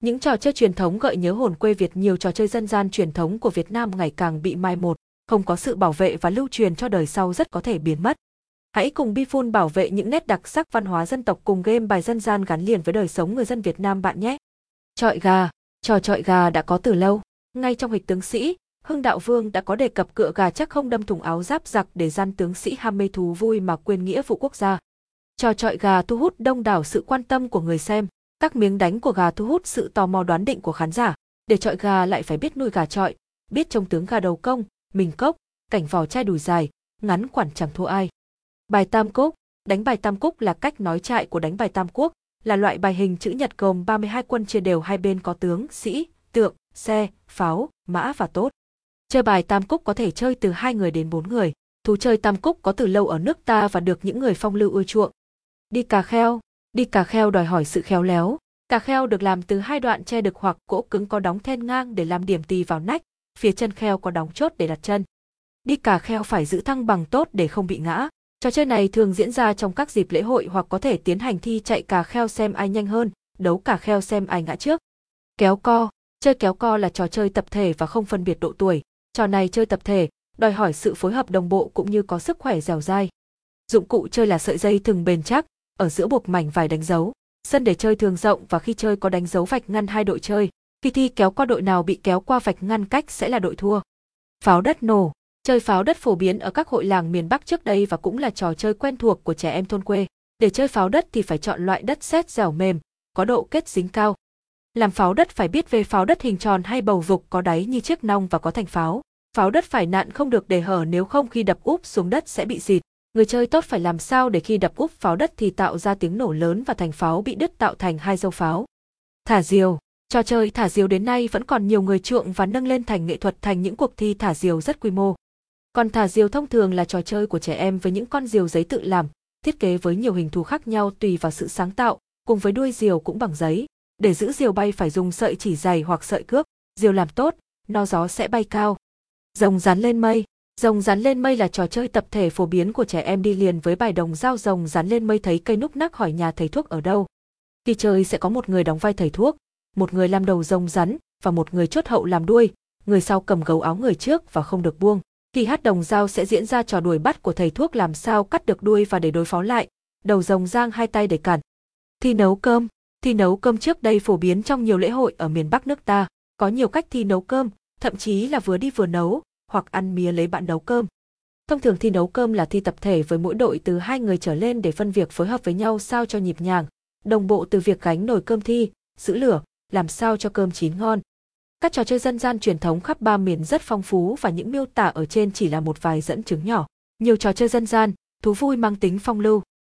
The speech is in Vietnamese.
Những trò chơi truyền thống gợi nhớ hồn quê Việt nhiều trò chơi dân gian truyền thống của Việt Nam ngày càng bị mai một, không có sự bảo vệ và lưu truyền cho đời sau rất có thể biến mất. Hãy cùng Bifun bảo vệ những nét đặc sắc văn hóa dân tộc cùng game bài dân gian gắn liền với đời sống người dân Việt Nam bạn nhé. Chọi gà, trò chọi gà đã có từ lâu. Ngay trong hịch tướng sĩ, Hưng Đạo Vương đã có đề cập cựa gà chắc không đâm thủng áo giáp giặc để gian tướng sĩ ham mê thú vui mà quên nghĩa vụ quốc gia. Trò chọi gà thu hút đông đảo sự quan tâm của người xem, các miếng đánh của gà thu hút sự tò mò đoán định của khán giả. Để chọi gà lại phải biết nuôi gà chọi, biết trông tướng gà đầu công, mình cốc, cảnh vò chai đùi dài, ngắn quản chẳng thua ai. Bài tam cúc, đánh bài tam cúc là cách nói chạy của đánh bài tam quốc, là loại bài hình chữ nhật gồm 32 quân chia đều hai bên có tướng, sĩ, tượng, xe, pháo, mã và tốt. Chơi bài tam cúc có thể chơi từ hai người đến bốn người. Thú chơi tam cúc có từ lâu ở nước ta và được những người phong lưu ưa chuộng. Đi cà kheo, đi cà kheo đòi hỏi sự khéo léo. Cà kheo được làm từ hai đoạn tre đực hoặc gỗ cứng có đóng then ngang để làm điểm tì vào nách, phía chân kheo có đóng chốt để đặt chân. Đi cà kheo phải giữ thăng bằng tốt để không bị ngã. Trò chơi này thường diễn ra trong các dịp lễ hội hoặc có thể tiến hành thi chạy cà kheo xem ai nhanh hơn, đấu cà kheo xem ai ngã trước. Kéo co, chơi kéo co là trò chơi tập thể và không phân biệt độ tuổi. Trò này chơi tập thể, đòi hỏi sự phối hợp đồng bộ cũng như có sức khỏe dẻo dai. Dụng cụ chơi là sợi dây thừng bền chắc, ở giữa buộc mảnh vải đánh dấu. Sân để chơi thường rộng và khi chơi có đánh dấu vạch ngăn hai đội chơi. Khi thi kéo qua đội nào bị kéo qua vạch ngăn cách sẽ là đội thua. Pháo đất nổ, Chơi pháo đất phổ biến ở các hội làng miền Bắc trước đây và cũng là trò chơi quen thuộc của trẻ em thôn quê. Để chơi pháo đất thì phải chọn loại đất sét dẻo mềm, có độ kết dính cao. Làm pháo đất phải biết về pháo đất hình tròn hay bầu dục có đáy như chiếc nong và có thành pháo. Pháo đất phải nặn không được để hở nếu không khi đập úp xuống đất sẽ bị dịt. Người chơi tốt phải làm sao để khi đập úp pháo đất thì tạo ra tiếng nổ lớn và thành pháo bị đứt tạo thành hai dâu pháo. Thả diều Trò chơi thả diều đến nay vẫn còn nhiều người chuộng và nâng lên thành nghệ thuật thành những cuộc thi thả diều rất quy mô. Còn thả diều thông thường là trò chơi của trẻ em với những con diều giấy tự làm, thiết kế với nhiều hình thù khác nhau tùy vào sự sáng tạo, cùng với đuôi diều cũng bằng giấy. Để giữ diều bay phải dùng sợi chỉ dày hoặc sợi cước, diều làm tốt, no gió sẽ bay cao. Rồng rắn lên mây Rồng rắn lên mây là trò chơi tập thể phổ biến của trẻ em đi liền với bài đồng dao rồng rắn lên mây thấy cây núc nắc hỏi nhà thầy thuốc ở đâu. Khi chơi sẽ có một người đóng vai thầy thuốc, một người làm đầu rồng rắn và một người chốt hậu làm đuôi, người sau cầm gấu áo người trước và không được buông. Khi hát đồng dao sẽ diễn ra trò đuổi bắt của thầy thuốc làm sao cắt được đuôi và để đối phó lại, đầu rồng giang hai tay để cản. Thi nấu cơm Thi nấu cơm trước đây phổ biến trong nhiều lễ hội ở miền Bắc nước ta, có nhiều cách thi nấu cơm, thậm chí là vừa đi vừa nấu, hoặc ăn mía lấy bạn nấu cơm. Thông thường thi nấu cơm là thi tập thể với mỗi đội từ hai người trở lên để phân việc phối hợp với nhau sao cho nhịp nhàng, đồng bộ từ việc gánh nồi cơm thi, giữ lửa, làm sao cho cơm chín ngon, các trò chơi dân gian truyền thống khắp ba miền rất phong phú và những miêu tả ở trên chỉ là một vài dẫn chứng nhỏ. Nhiều trò chơi dân gian, thú vui mang tính phong lưu,